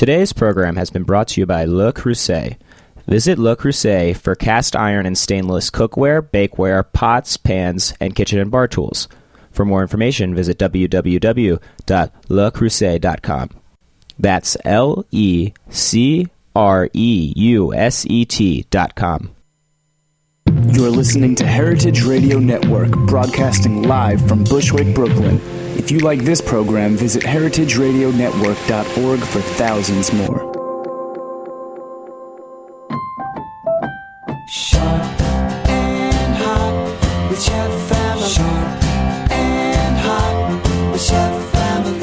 Today's program has been brought to you by Le Creuset. Visit Le Creuset for cast iron and stainless cookware, bakeware, pots, pans, and kitchen and bar tools. For more information, visit www.lecreuset.com. That's L E C R E U S E T dot com. You're listening to Heritage Radio Network, broadcasting live from Bushwick, Brooklyn. If you like this program, visit heritageradionetwork.org for thousands more. Sharp and hot with Chef Emily. Sharp and hot with Chef Emily.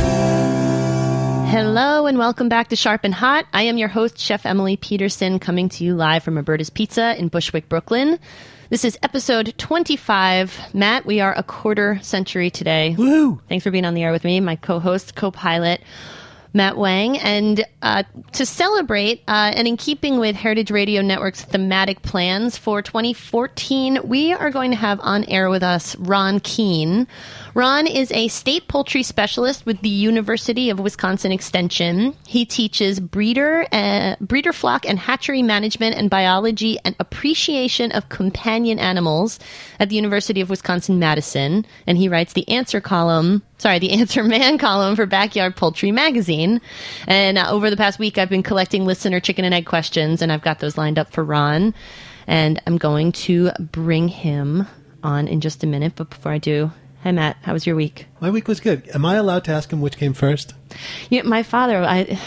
Hello and welcome back to Sharp and Hot. I am your host, Chef Emily Peterson, coming to you live from Roberta's Pizza in Bushwick, Brooklyn. This is episode 25. Matt, we are a quarter century today. Woo! Thanks for being on the air with me, my co host, co pilot. Matt Wang. And uh, to celebrate, uh, and in keeping with Heritage Radio Network's thematic plans for 2014, we are going to have on air with us Ron Kean. Ron is a state poultry specialist with the University of Wisconsin Extension. He teaches breeder, uh, breeder flock and hatchery management and biology and appreciation of companion animals at the University of Wisconsin Madison. And he writes the answer column, sorry, the answer man column for Backyard Poultry Magazine. And uh, over the past week, I've been collecting listener chicken and egg questions, and I've got those lined up for Ron. And I'm going to bring him on in just a minute. But before I do, hi Matt, how was your week? My week was good. Am I allowed to ask him which came first? Yeah, my father, I,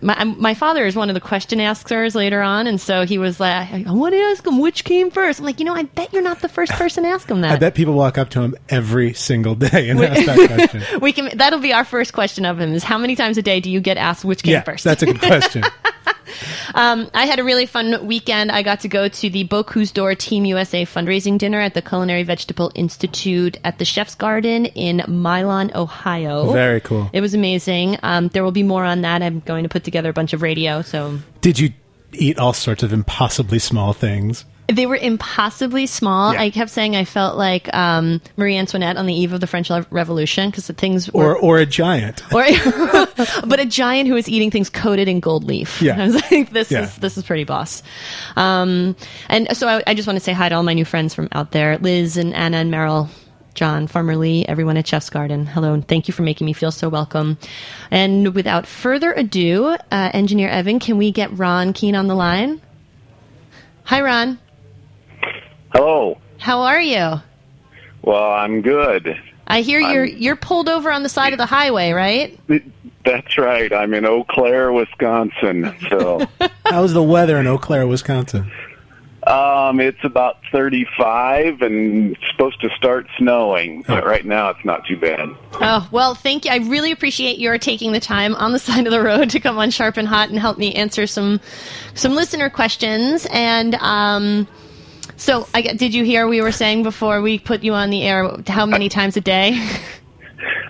my my father is one of the question askers later on, and so he was like, "I want to ask him which came first. I'm like, you know, I bet you're not the first person to ask him that. I bet people walk up to him every single day and ask that question. we can. That'll be our first question of him: is how many times a day do you get asked which came yeah, first? that's a good question. Um, I had a really fun weekend. I got to go to the Bocuse d'Or Team USA fundraising dinner at the Culinary Vegetable Institute at the Chef's Garden in Milan, Ohio. Very cool. It was amazing. Um, there will be more on that. I'm going to put together a bunch of radio. So Did you eat all sorts of impossibly small things? They were impossibly small. Yeah. I kept saying I felt like um, Marie Antoinette on the eve of the French Revolution because the things were. Or or a giant? Or, but a giant who was eating things coated in gold leaf. Yeah. I was like, this Yeah. is this is pretty boss. Um, and so I, I just want to say hi to all my new friends from out there, Liz and Anna and Meryl. John, Farmer Lee, everyone at Chef's Garden. Hello, and thank you for making me feel so welcome. And without further ado, uh, Engineer Evan, can we get Ron Kean on the line? Hi, Ron. Hello. How are you? Well, I'm good. I hear you're I'm- you're pulled over on the side of the highway, right? That's right. I'm in Eau Claire, Wisconsin. So, How's the weather in Eau Claire, Wisconsin? um, it's about 35 and it's supposed to start snowing, but right now it's not too bad. Oh, well, thank you. I really appreciate your taking the time on the side of the road to come on Sharp and Hot and help me answer some some listener questions. And um, so, I, did you hear we were saying before we put you on the air how many times a day?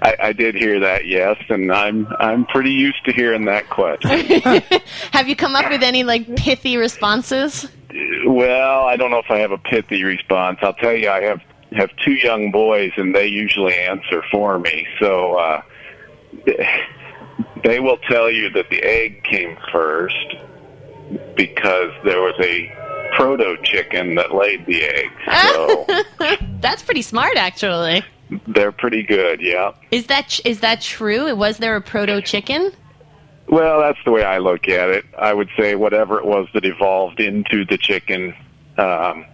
I, I did hear that, yes, and I'm I'm pretty used to hearing that question. Have you come up with any like pithy responses? well, I don't know if I have a pithy response. I'll tell you, I have have two young boys, and they usually answer for me. So uh, they will tell you that the egg came first because there was a proto chicken that laid the egg. So That's pretty smart, actually. they're pretty good, yeah. Is that is that true? Was there a proto chicken? Well, that's the way I look at it. I would say whatever it was that evolved into the chicken um,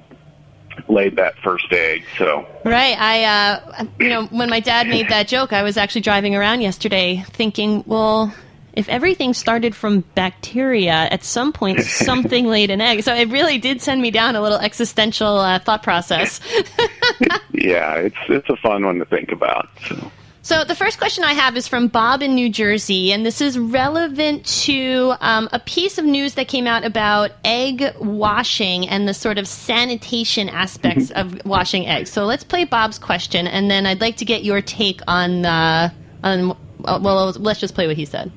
laid that first egg. So Right. I, uh, you know, when my dad made that joke, I was actually driving around yesterday thinking, well, if everything started from bacteria, at some point something laid an egg. So it really did send me down a little existential uh, thought process. yeah, it's it's a fun one to think about. So. So the first question I have is from Bob in New Jersey, and this is relevant to um, a piece of news that came out about egg washing and the sort of sanitation aspects of washing eggs. So let's play Bob's question, and then I'd like to get your take on uh, on. Uh, well, let's just play what he said.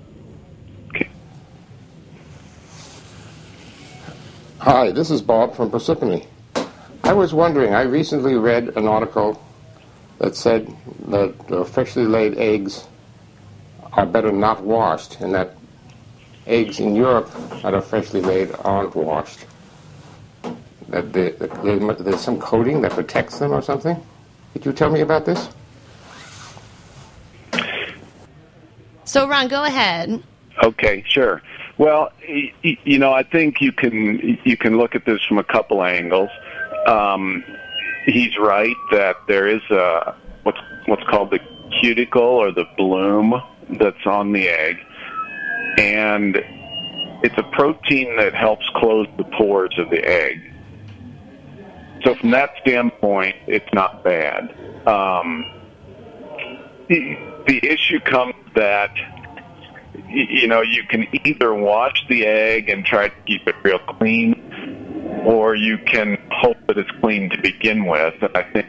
Hi, this is Bob from Parsippany. I was wondering, I recently read an article that said that uh, freshly laid eggs are better not washed, and that eggs in Europe that are freshly laid aren't washed. That they, they- there's some coating that protects them or something. Could you tell me about this? So, Ron, go ahead. Okay, sure. Well, you know, I think you can you can look at this from a couple angles. Um, he's right that there is a what's what's called the cuticle or the bloom that's on the egg, and it's a protein that helps close the pores of the egg. So from that standpoint, it's not bad. Um, the, the issue comes that you know, you can either wash the egg and try to keep it real clean, or you can hope that it's clean to begin with. And I think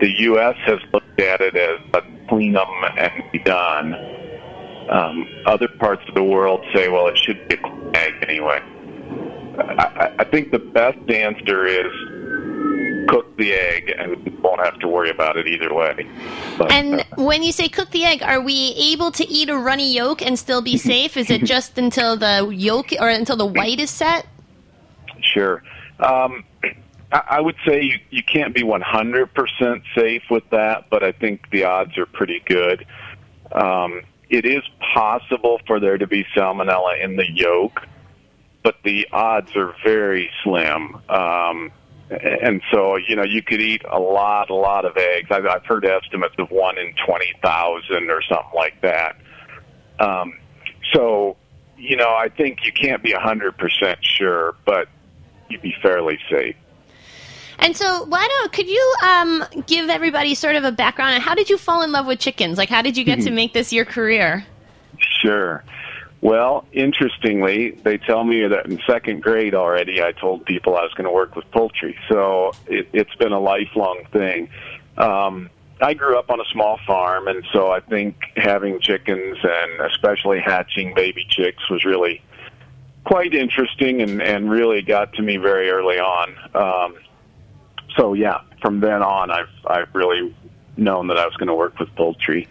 the U.S. has looked at it as a clean them and be done. Um, other parts of the world say, well, it should be a clean egg anyway. I, I- I think the best answer is cook the egg and won't have to worry about it either way. But, And uh, when you say cook the egg, are we able to eat a runny yolk and still be safe? Is it just until the yolk or until the white is set? Sure. Um, I, I would say you, you can't be 100% safe with that, but I think the odds are pretty good. Um, it is possible for there to be salmonella in the yolk, but the odds are very slim. Um, and so, you know, you could eat a lot, a lot of eggs. I've, I've heard estimates of one in 20,000 or something like that. Um, so, you know, I think you can't be 100% sure, but you'd be fairly safe. And so, why don't could you um, give everybody sort of a background on how did you fall in love with chickens? Like, how did you get to make this your career? Sure. Well, interestingly, they tell me that in second grade already, I told people I was going to work with poultry. So it, it's been a lifelong thing. Um, I grew up on a small farm, and so I think having chickens and especially hatching baby chicks was really quite interesting and, and really got to me very early on. Um, so yeah, from then on, I've I've really known that I was going to work with poultry.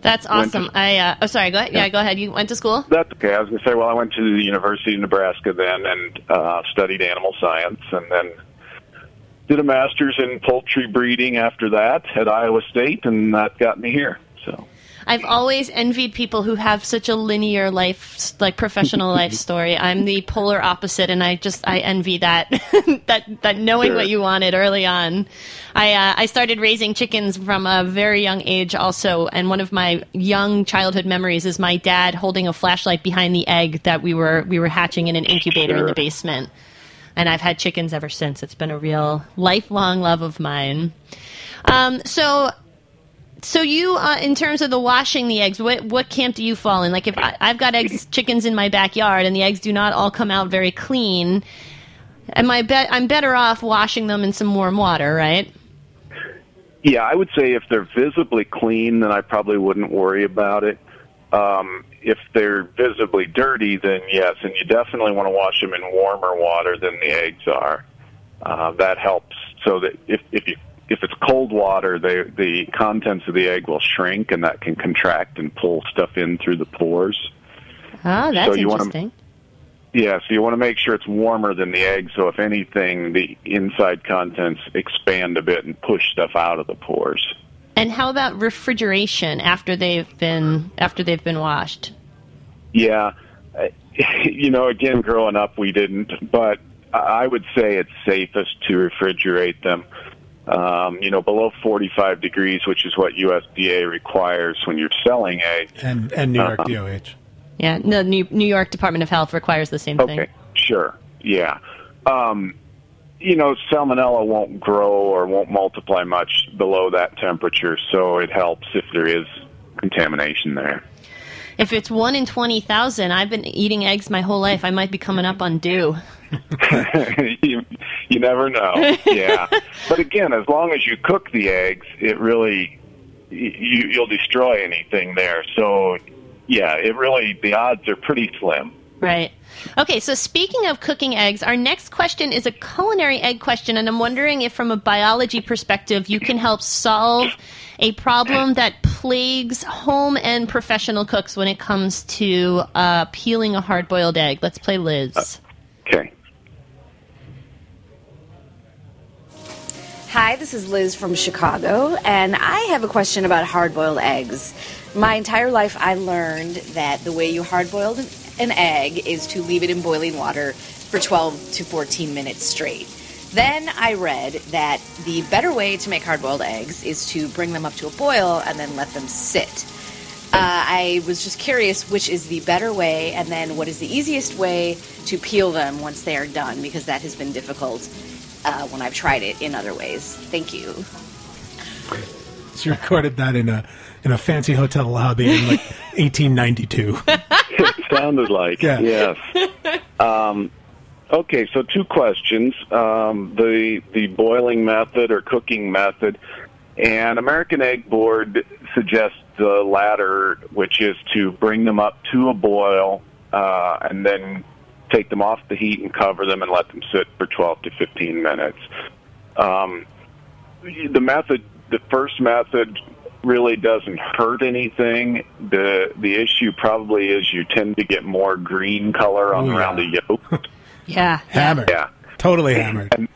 That's Went to- awesome. I uh, oh sorry, go ahead. Yeah, go ahead. You went to school. That's okay. I was going to say, well, I went to the University of Nebraska then and uh, studied animal science, and then did a master's in poultry breeding after that at Iowa State, and that got me here. So, I've always envied people who have such a linear life, like professional life story. I'm the polar opposite, and I just I envy that that that knowing Sure. what you wanted early on. I uh, I started raising chickens from a very young age, also, and one of my young childhood memories is my dad holding a flashlight behind the egg that we were we were hatching in an incubator in the basement. And I've had chickens ever since. It's been a real lifelong love of mine. Um, so so you, uh, in terms of the washing the eggs, what what camp do you fall in? Like if I, I've got eggs, chickens in my backyard, and the eggs do not all come out very clean, am I bet I'm better off washing them in some warm water, right? yeah, I would say if they're visibly clean, then I probably wouldn't worry about it. Um, if they're visibly dirty, then yes, and you definitely want to wash them in warmer water than the eggs are. Uh, that helps. So that if if you if it's cold water, they, the contents of the egg will shrink, and that can contract and pull stuff in through the pores. Oh, that's So you interesting. Yeah, so you want to make sure it's warmer than the egg. So if anything, the inside contents expand a bit and push stuff out of the pores. And how about refrigeration after they've been after they've been washed? Yeah, you know, again, growing up, we didn't, but I would say it's safest to refrigerate them. Um, you know, below 45 degrees, which is what USDA requires when you're selling eggs. and and New York Uh-huh. DOH. Yeah, no, New, New York Department of Health requires the same thing. Okay, sure, yeah. Um, you know, salmonella won't grow or won't multiply much below that temperature, so it helps if there is contamination there. If it's one in twenty thousand, I've been eating eggs my whole life. I might be coming up on due. you, you never know. Yeah, but again, as long as you cook the eggs, it really you, you'll destroy anything there. So, yeah, it really the odds are pretty slim. Right. Okay, so speaking of cooking eggs, our next question is a culinary egg question, and I'm wondering if, from a biology perspective, you can help solve a problem that plagues home and professional cooks when it comes to uh, peeling a hard boiled egg. Let's play Liz. Okay. Hi, this is Liz from Chicago, and I have a question about hard boiled eggs. My entire life, I learned that the way you hard boil an egg is to leave it in boiling water for 12 to 14 minutes straight. Then I read that the better way to make hard boiled eggs is to bring them up to a boil and then let them sit. Uh, I was just curious which is the better way, and then what is the easiest way to peel them once they are done, because that has been difficult uh, when I've tried it in other ways. Thank you. She recorded that in a in a fancy hotel lobby in like 1892. it sounded like Yeah. yes. Um, okay, so two questions: um, the the boiling method or cooking method, and American Egg Board suggests the latter, which is to bring them up to a boil uh, and then take them off the heat and cover them and let them sit for 12 to 15 minutes. Um, the method, the first method, really doesn't hurt anything. the The issue probably is you tend to get more green color on Ooh, around yeah. the yolk. Yeah. Hammered. yeah, Totally hammered.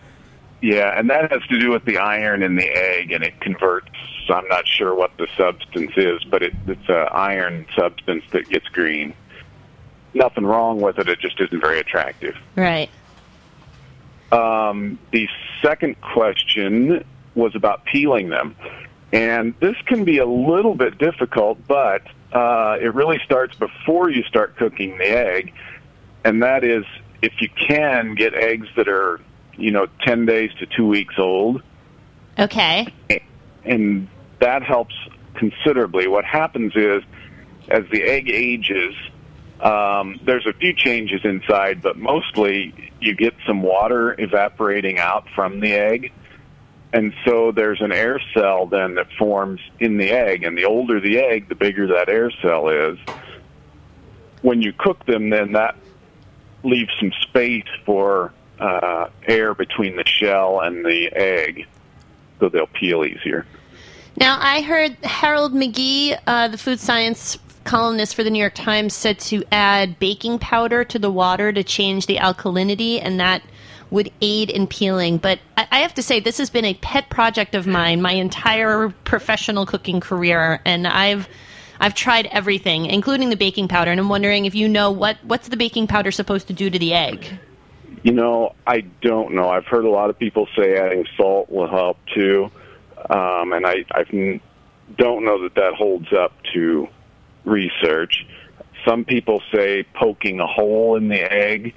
yeah, and that has to do with the iron in the egg, and it converts. I'm not sure what the substance is, but it, it's a iron substance that gets green. Nothing wrong with it; it just isn't very attractive. Right. Um, the second question was about peeling them. And this can be a little bit difficult, but uh, it really starts before you start cooking the egg. And that is if you can get eggs that are, you know, 10 days to two weeks old, Okay. and that helps considerably. What happens is, as the egg ages, um, there's a few changes inside, but mostly you get some water evaporating out from the egg. And so there's an air cell then that forms in the egg, and the older the egg, the bigger that air cell is. When you cook them, then that leaves some space for uh, air between the shell and the egg, so they'll peel easier. Now, I heard Harold McGee, uh, the food science columnist for the New York Times, said to add baking powder to the water to change the alkalinity, and that would aid in peeling. But I, I have to say, this has been a pet project of mine my entire professional cooking career, and I've. I've tried everything, including the baking powder, and I'm wondering if you know what what's the baking powder supposed to do to the egg? You know, I don't know. I've heard a lot of people say adding salt will help too, um, and I I don't know that that holds up to research. Some people say poking a hole in the egg,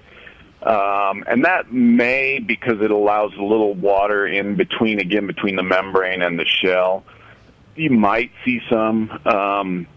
um, and that may because it allows a little water in between again between the membrane and the shell. You might see some, um,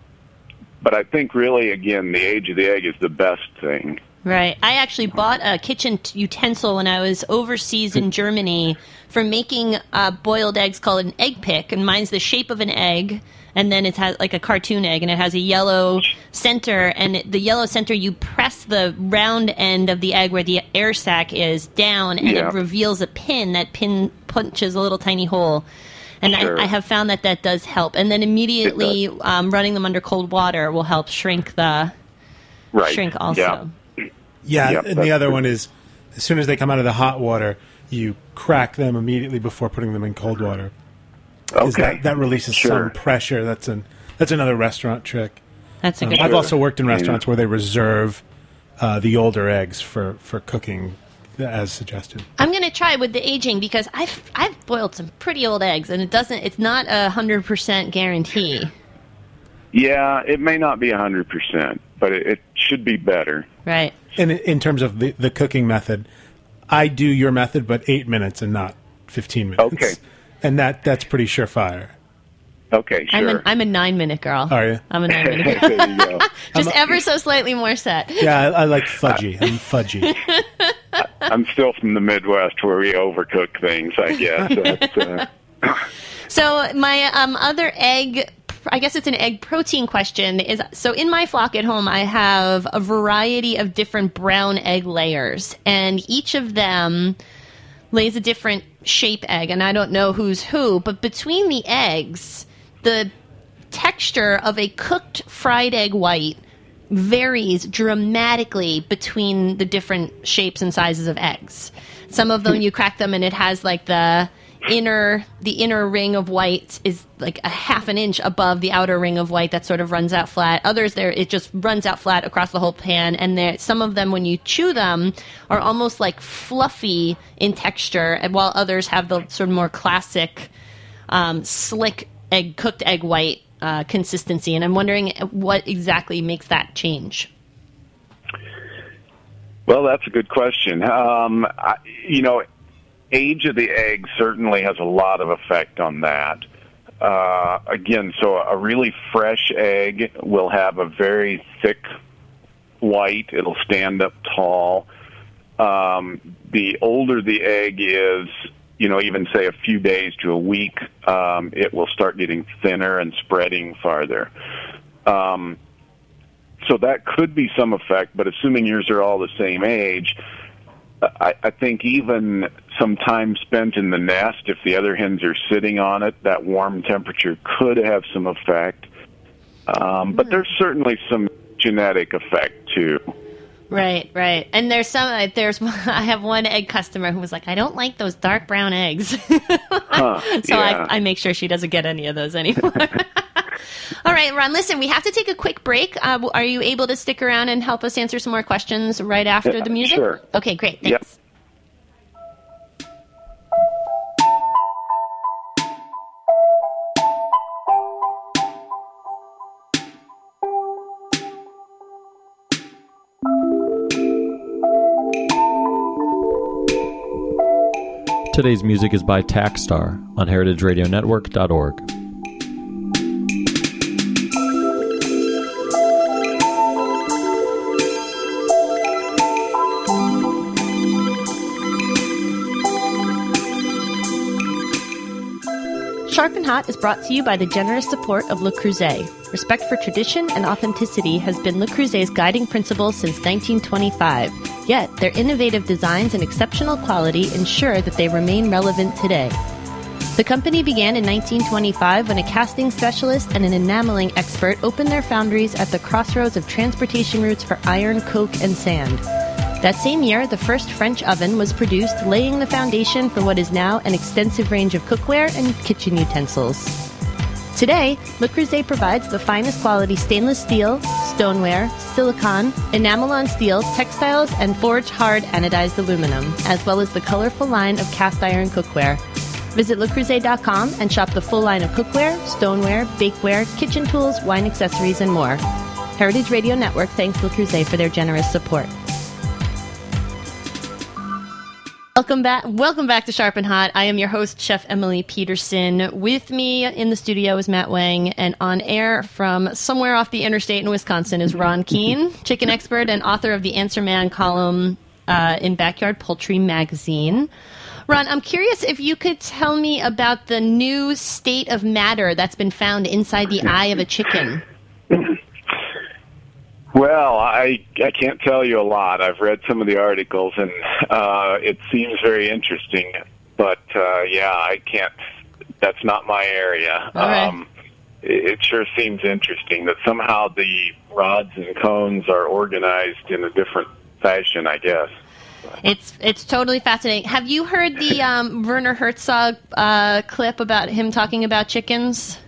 but I think really again the age of the egg is the best thing. Right. I actually bought a kitchen utensil when I was overseas in Germany for making uh, boiled eggs called an egg pick, and mine's the shape of an egg, and then it has like a cartoon egg, and it has a yellow center, and it, the yellow center you press the round end of the egg where the air sac is down, and Yeah. it reveals a pin. That pin punches a little tiny hole. And Sure. I, I have found that that does help. And then immediately um, running them under cold water will help shrink the Right. shrink also. Yeah. Yeah, Yep, and the other true. one is as soon as they come out of the hot water, you crack them immediately before putting them in cold water. 'Cause Okay. That, that releases some pressure. That's an that's another restaurant trick. That's a Um, good. I've also worked in restaurants where they reserve uh, the older eggs for, for cooking as suggested. I'm gonna try with the aging because I've I've boiled some pretty old eggs and it doesn't it's not a hundred percent guarantee. Yeah, it may not be a hundred percent, but it, it should be better. Right. And in- in terms of the, the cooking method, I do your method, but eight minutes and not fifteen minutes. Okay. And that that's pretty surefire. Okay, I'm sure. a I'm a nine minute girl. Are you? I'm a nine minute girl. there you go. Just ever so slightly more set. Yeah, I, I like fudgy. I'm fudgy. I'm still from the Midwest where we overcook things. I guess. That's, uh, So my um, other egg I guess it's an egg protein question. Is so in my flock at home, I have a variety of different brown egg layers, and each of them lays a different shape egg, and I don't know who's who, but between the eggs, the texture of a cooked fried egg white varies dramatically between the different shapes and sizes of eggs. Some of them hmm. you crack them and it has like the inner the inner ring of white is like a half an inch above the outer ring of white that sort of runs out flat. Others there it just runs out flat across the whole pan and there some of them when you chew them are almost like fluffy in texture and while others have the sort of more classic um, slick egg cooked egg white uh, consistency and I'm wondering what exactly makes that change. Well, that's a good question. Um, I, you know, age of the egg certainly has a lot of effect on that. Uh, again, so a really fresh egg will have a very thick white. It'll stand up tall. Um, the older the egg is, you know, even say a few days to a week, um, it will start getting thinner and spreading farther. Um, so that could be some effect, but assuming yours are all the same age, I, I think even some time spent in the nest, if the other hens are sitting on it, that warm temperature could have some effect. Um, but there's certainly some genetic effect too. Right, right. And there's some uh, there's I have one egg customer who was like, I don't like those dark brown eggs. Huh, so yeah. I, I make sure she doesn't get any of those anymore. All right, Ron, listen, we have to take a quick break. Uh, are you able to stick around and help us answer some more questions right after Yeah, the music? sure. Okay, great. Yep. Today's music is by Tackstar on heritageradionetwork.org. Sharp and Hot is brought to you by the generous support of Le Creuset. Respect for tradition and authenticity has been Le Creuset's guiding principle since 1925. Yet, their innovative designs and exceptional quality ensure that they remain relevant today. The company began in 1925 when a casting specialist and an enameling expert opened their foundries at the crossroads of transportation routes for iron, coke, and sand. That same year, the first French oven was produced, laying the foundation for what is now an extensive range of cookware and kitchen utensils. Today, Le Creuset provides the finest quality stainless steel, stoneware, silicon, enamel on steel, textiles, and forged hard anodized aluminum, as well as the colorful line of cast iron cookware. Visit lecreuset.com and shop the full line of cookware, stoneware, bakeware, kitchen tools, wine accessories, and more. Heritage Radio Network thanks Le Creuset for their generous support. Welcome back. Welcome back to Sharp and Hot. I am your host, Chef Emily Peterson. With me in the studio is Matt Wang, and on air from somewhere off the interstate in Wisconsin is Ron Kean, chicken expert and author of the Answer Man column uh, in Backyard Poultry Magazine. Ron, I'm curious if you could tell me about the new state of matter that's been found inside the eye of a chicken. Well, I I can't tell you a lot. I've read some of the articles, and uh, it seems very interesting. But uh, yeah, I can't. That's not my area. Right. Um, it, it sure seems interesting that somehow the rods and cones are organized in a different fashion. I guess. It's it's totally fascinating. Have you heard the um, Werner Herzog uh, clip about him talking about chickens?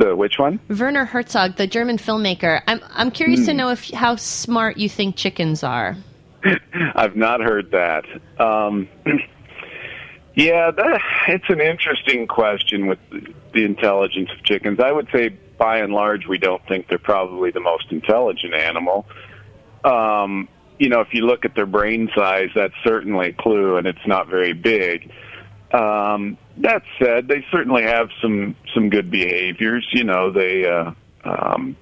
The which one? Werner Herzog, the German filmmaker. I'm I'm curious to know if how smart you think chickens are. I've not heard that. Um, yeah, that, it's an interesting question with the, the intelligence of chickens. I would say, by and large, we don't think they're probably the most intelligent animal. Um, you know, if you look at their brain size, that's certainly a clue, and it's not very big. Um, that said, they certainly have some some good behaviors. You know, they uh, um,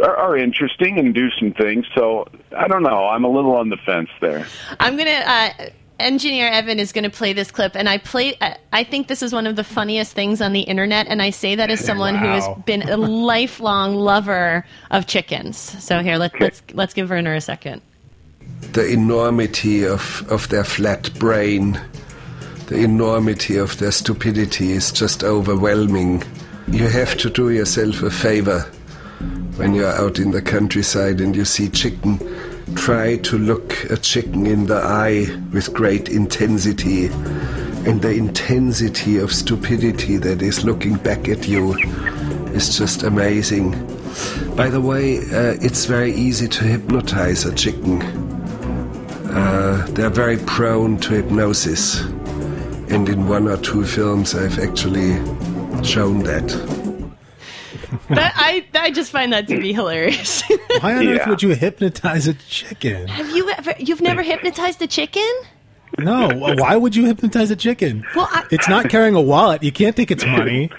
are, are interesting and do some things. So I don't know. I'm a little on the fence there. I'm gonna uh, engineer Evan is going to play this clip, and I play. I- I think this is one of the funniest things on the internet, and I say that as someone who has been a lifelong lover of chickens. So here, let, let's let's give Werner a second. the enormity of, of their flat brain, the enormity of their stupidity is just overwhelming. You have to do yourself a favor when you're out in the countryside and you see chicken. Try to look a chicken in the eye with great intensity. And the intensity of stupidity that is looking back at you is just amazing. By the way, uh, it's very easy to hypnotize a chicken. Uh, they're very prone to hypnosis. And in one or two films, I've actually shown that. That, I I just find that to be hilarious. Why on earth would you hypnotize a chicken? Have you ever? You've never hypnotized a chicken? No. Why would you hypnotize a chicken? Well, I- it's not carrying a wallet. You can't think it's money.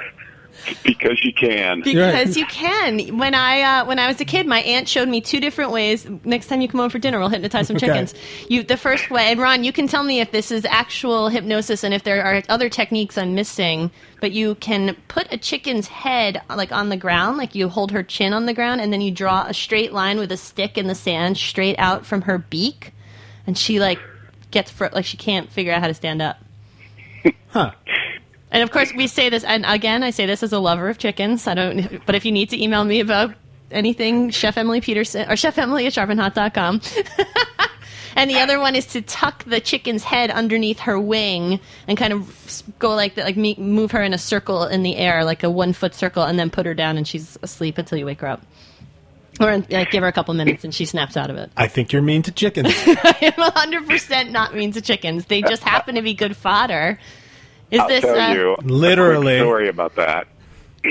Because you can. Because you can. When I uh, when I was a kid, my aunt showed me two different ways. Next time you come over for dinner, we'll hypnotize some Okay. chickens. You the first way, and Ron, you can tell me if this is actual hypnosis and if there are other techniques I'm missing. But you can put a chicken's head like on the ground, like you hold her chin on the ground, and then you draw a straight line with a stick in the sand straight out from her beak, and she like gets fr- like she can't figure out how to stand up. Huh. And of course, we say this, and again, I say this as a lover of chickens. I don't, but if you need to email me about anything, Chef Emily Peterson or Chef Emily at sharpenhot.com. and the other one is to tuck the chicken's head underneath her wing and kind of go like that, like move her in a circle in the air, like a one foot circle, and then put her down and she's asleep until you wake her up. Or like, give her a couple minutes and she snaps out of it. I think you're mean to chickens. I am 100% not mean to chickens. They just happen to be good fodder. Is I'll this tell uh, you Literally. quick story about that.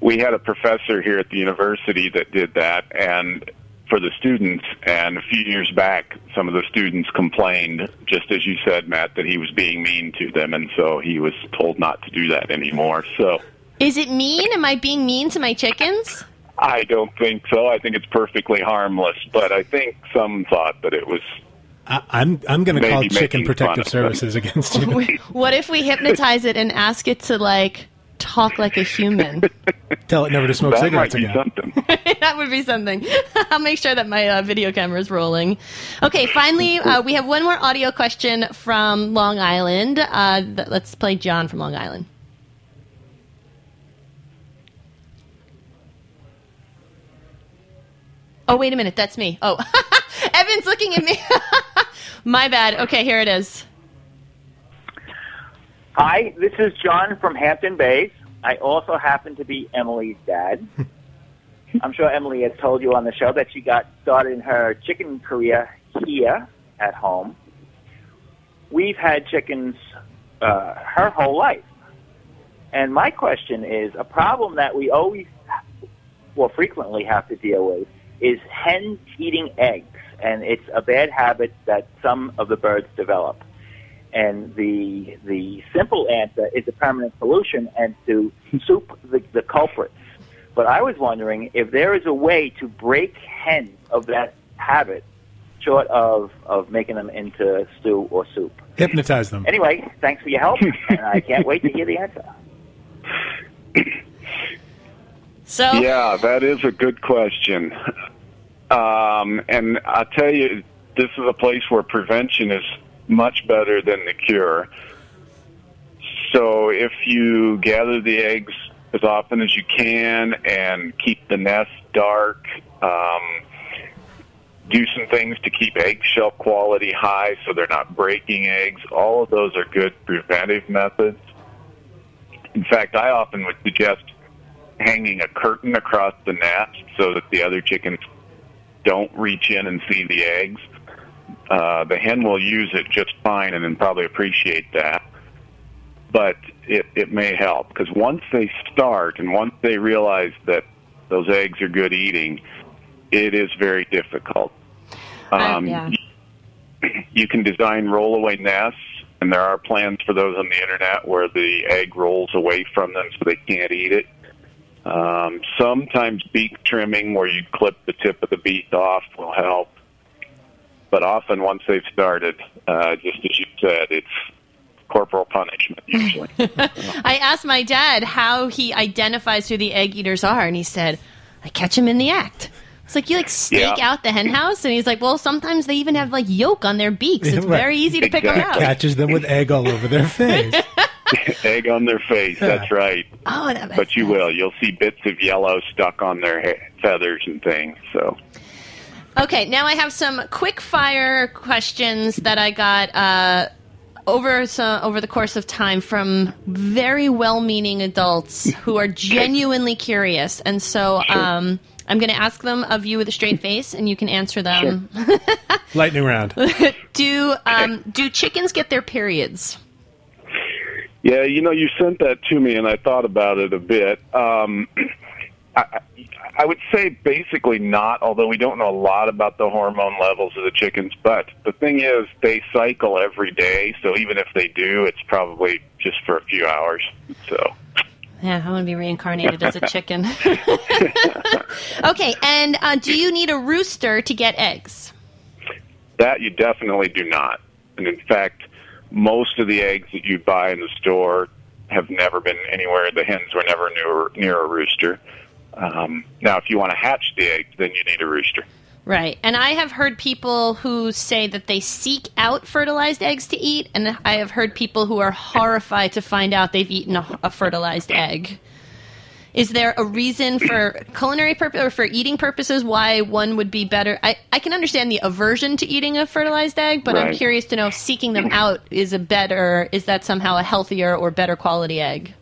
We had a professor here at the university that did that, and for the students. And a few years back, some of the students complained, just as you said, Matt, that he was being mean to them, and so he was told not to do that anymore. So Is it mean? Am I being mean to my chickens? I don't think so. I think it's perfectly harmless, but I think some thought that it was. I, I'm I'm going to call Chicken Protective fun them. Services against you. What if we hypnotize it and ask it to like talk like a human? Tell it never to smoke that cigarettes again. that would be something. I'll make sure that my uh, video camera is rolling. Okay, finally, uh, we have one more audio question from Long Island. Uh, th- let's play John from Long Island. Oh, wait a minute. That's me. Oh, Evan's looking at me. my bad. Okay, here it is. Hi, this is John from Hampton Bays. I also happen to be Emily's dad. I'm sure Emily has told you on the show that she got started in her chicken career here at home. We've had chickens uh, her whole life. And my question is a problem that we always, well, frequently have to deal with is hens eating eggs. And it's a bad habit that some of the birds develop. And the the simple answer is a permanent solution and to soup the, the culprits. But I was wondering if there is a way to break hens of that habit, short of, of making them into stew or soup. Hypnotize them. Anyway, thanks for your help, and I can't wait to hear the answer. So, Yeah, that is a good question. Um, and I'll tell you, this is a place where prevention is much better than the cure. So if you gather the eggs as often as you can and keep the nest dark, um, do some things to keep eggshell quality high so they're not breaking eggs, all of those are good preventive methods. In fact, I often would suggest hanging a curtain across the nest so that the other chickens don't reach in and see the eggs. Uh, the hen will use it just fine and then probably appreciate that. But it, it may help because once they start and once they realize that those eggs are good eating, it is very difficult. Um, yeah. you can design rollaway nests, and there are plans for those on the internet where the egg rolls away from them so they can't eat it. Um, sometimes beak trimming, where you clip the tip of the beak off, will help. But often, once they've started, uh, just as you said, it's corporal punishment usually. I asked my dad how he identifies who the egg eaters are, and he said, "I catch them in the act." It's like you like stake Yeah. out the hen house, and he's like, "Well, sometimes they even have like yolk on their beaks. It's Right. very easy to pick them out." Catches them with egg all over their face. Egg on their face. That's right. Oh, that But you will. You'll see bits of yellow stuck on their ha- feathers and things. So Okay, now I have some quick fire questions that I got uh, over so, over the course of time from very well meaning adults who are genuinely curious, and so um, I'm going to ask them of you with a straight face, and you can answer them. Lightning round. do um, do chickens get their periods? Yeah, you know, you sent that to me, and I thought about it a bit. Um, I, I would say basically not, although we don't know a lot about the hormone levels of the chickens. But the thing is, they cycle every day, so even if they do, it's probably just for a few hours. So. Yeah, I want to be reincarnated as a chicken. okay, and uh, do you need a rooster to get eggs? That you definitely do not. And in fact, most of the eggs that you buy in the store have never been anywhere. The hens were never near, near a rooster. Um, now, if you want to hatch the eggs, then you need a rooster. Right. And I have heard people who say that they seek out fertilized eggs to eat, and I have heard people who are horrified to find out they've eaten a, a fertilized egg. Is there a reason for culinary purpose or for eating purposes why one would be better? I, I can understand the aversion to eating a fertilized egg, but I'm curious to know if seeking them out is a better, is that somehow a healthier or better quality egg?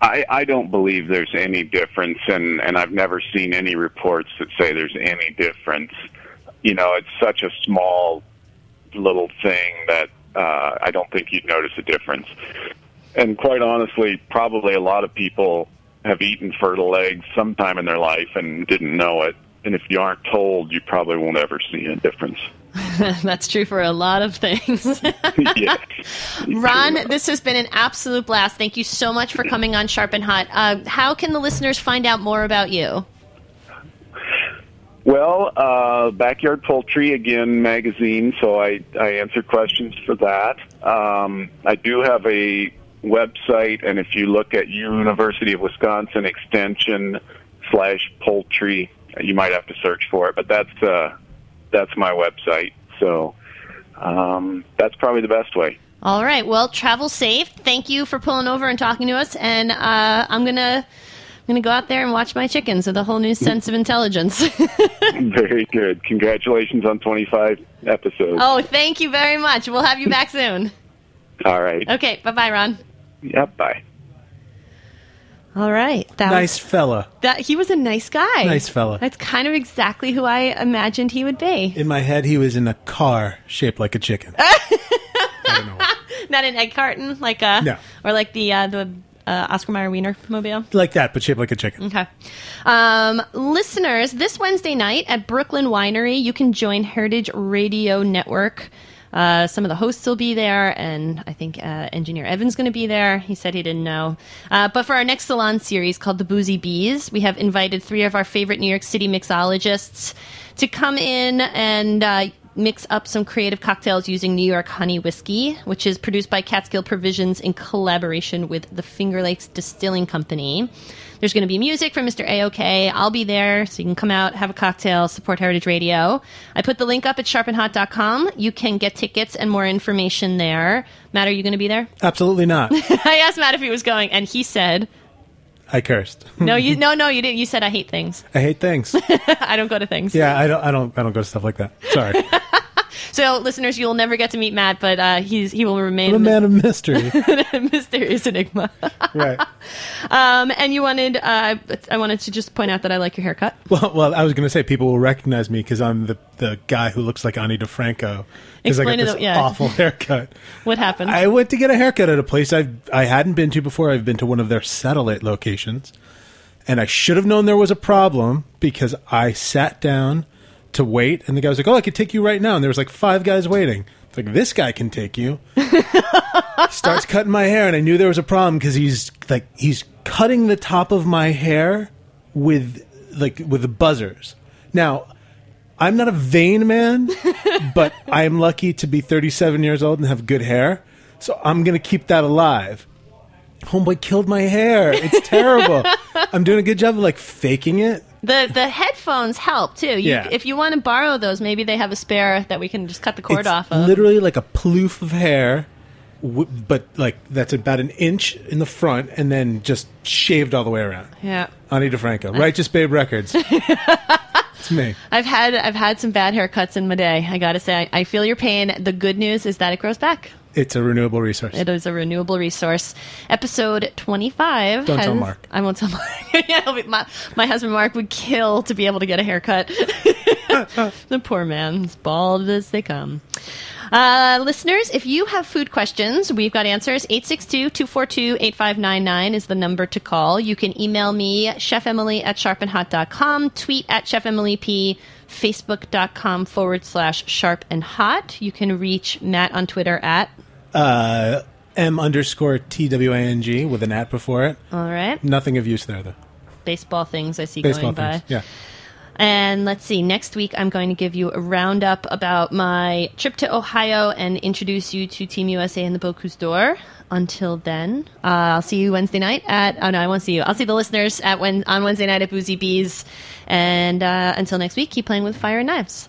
I, I don't believe there's any difference, and, and I've never seen any reports that say there's any difference. You know, it's such a small little thing that uh, I don't think you'd notice a difference. And quite honestly, probably a lot of people have eaten fertile eggs sometime in their life and didn't know it. And if you aren't told, you probably won't ever see a difference. That's true for a lot of things. Ron, this has been an absolute blast. Thank you so much for coming on Sharp and Hot. Uh, how can the listeners find out more about you? Well, uh, Backyard Poultry again magazine, so I, I answer questions for that. Um, I do have a website, and if you look at University of Wisconsin Extension slash poultry, you might have to search for it, but that's uh, that's my website. So um, that's probably the best way. All right. Well, travel safe. Thank you for pulling over and talking to us. And uh, I'm gonna I'm gonna go out there and watch my chickens with a whole new sense of intelligence. Very good. Congratulations on 25 episodes. oh, thank you very much. We'll have you back soon. All right. Okay. Bye, bye, Ron. Yep. Bye. All right. That nice Was, fella. that he was a nice guy. Nice fella. That's kind of exactly who I imagined he would be. In my head, he was in a car shaped like a chicken. Not an egg carton, like a No. or like the uh, the uh, Oscar Mayer Wiener mobile. like that, but shaped like a chicken. Okay. Um, listeners, this Wednesday night at Brooklyn Winery, you can join Heritage Radio Network. Uh, some of the hosts will be there, and I think uh, engineer Evan's going to be there. He said he didn't know. Uh, but for our next salon series called The Boozy Bees, we have invited three of our favorite New York City mixologists to come in and uh, mix up some creative cocktails using New York honey whiskey, which is produced by Catskill Provisions in collaboration with the Finger Lakes Distilling Company. There's going to be music from Mr. AOK. I'll be there, so you can come out, have a cocktail, support Heritage Radio. I put the link up at sharpenhot.com. You can get tickets and more information there. Matt, are you going to be there? Absolutely not. I asked Matt if he was going, and he said, I cursed. "No, you, no, no, you didn't. You said I hate things. I hate things. I don't go to things." Yeah, I don't. I don't. I don't go to stuff like that. Sorry. So, listeners, you'll never get to meet Matt, but uh, he's he will remain a man of mystery. a mysterious enigma. right. Um, and you wanted, uh, I wanted to just point out that I like your haircut. Well, well, I was going to say people will recognize me because I'm the the guy who looks like Ani DiFranco because I got this yeah. awful haircut. What happened? I went to get a haircut at a place I I hadn't been to before. I've been to one of their satellite locations, and I should have known there was a problem because I sat down to wait, and the guy was like, "Oh, I could take you right now," and there was like five guys waiting. It's like this guy can take you. Starts cutting my hair, and I knew there was a problem because he's like he's cutting the top of my hair with like with the buzzers. Now, I'm not a vain man, but I am lucky to be 37 years old and have good hair. So I'm going to keep that alive. Homeboy killed my hair. It's terrible. I'm doing a good job of like faking it. The the headphones help too. You, Yeah. If you want to borrow those, maybe they have a spare that we can just cut the cord it's off of. literally like a ploof of hair, w- but like that's about an inch in the front and then just shaved all the way around. yeah. Ani DiFranco, Righteous Babe Records. it's me. I've had I've had some bad haircuts in my day. I gotta say, I, I feel your pain. The good news is that it grows back. It's a renewable resource. It is a renewable resource. Episode twenty five. Don't tell Mark. I won't tell Mark. yeah, be- my my husband Mark would kill to be able to get a haircut. the poor man's bald as they come. Uh, listeners, if you have food questions, we've got answers. 862-242-8599 is the number to call. You can email me, chefemily at sharpandhot.com, tweet at chefemilyp, facebook.com forward slash sharp and hot. You can reach Matt on Twitter at, Uh, M underscore T W A N G with an at before it. all right, Nothing of use there though. baseball things I see Baseball going by. Yeah. And let's see, next week I'm going to give you a roundup about my trip to Ohio and introduce you to Team USA and the Bocuse d'Or. Until then, uh, I'll see you Wednesday night at, oh no, I won't see you. I'll see the listeners at when, on Wednesday night at Boozy Bees. And uh, until next week, keep playing with fire and knives.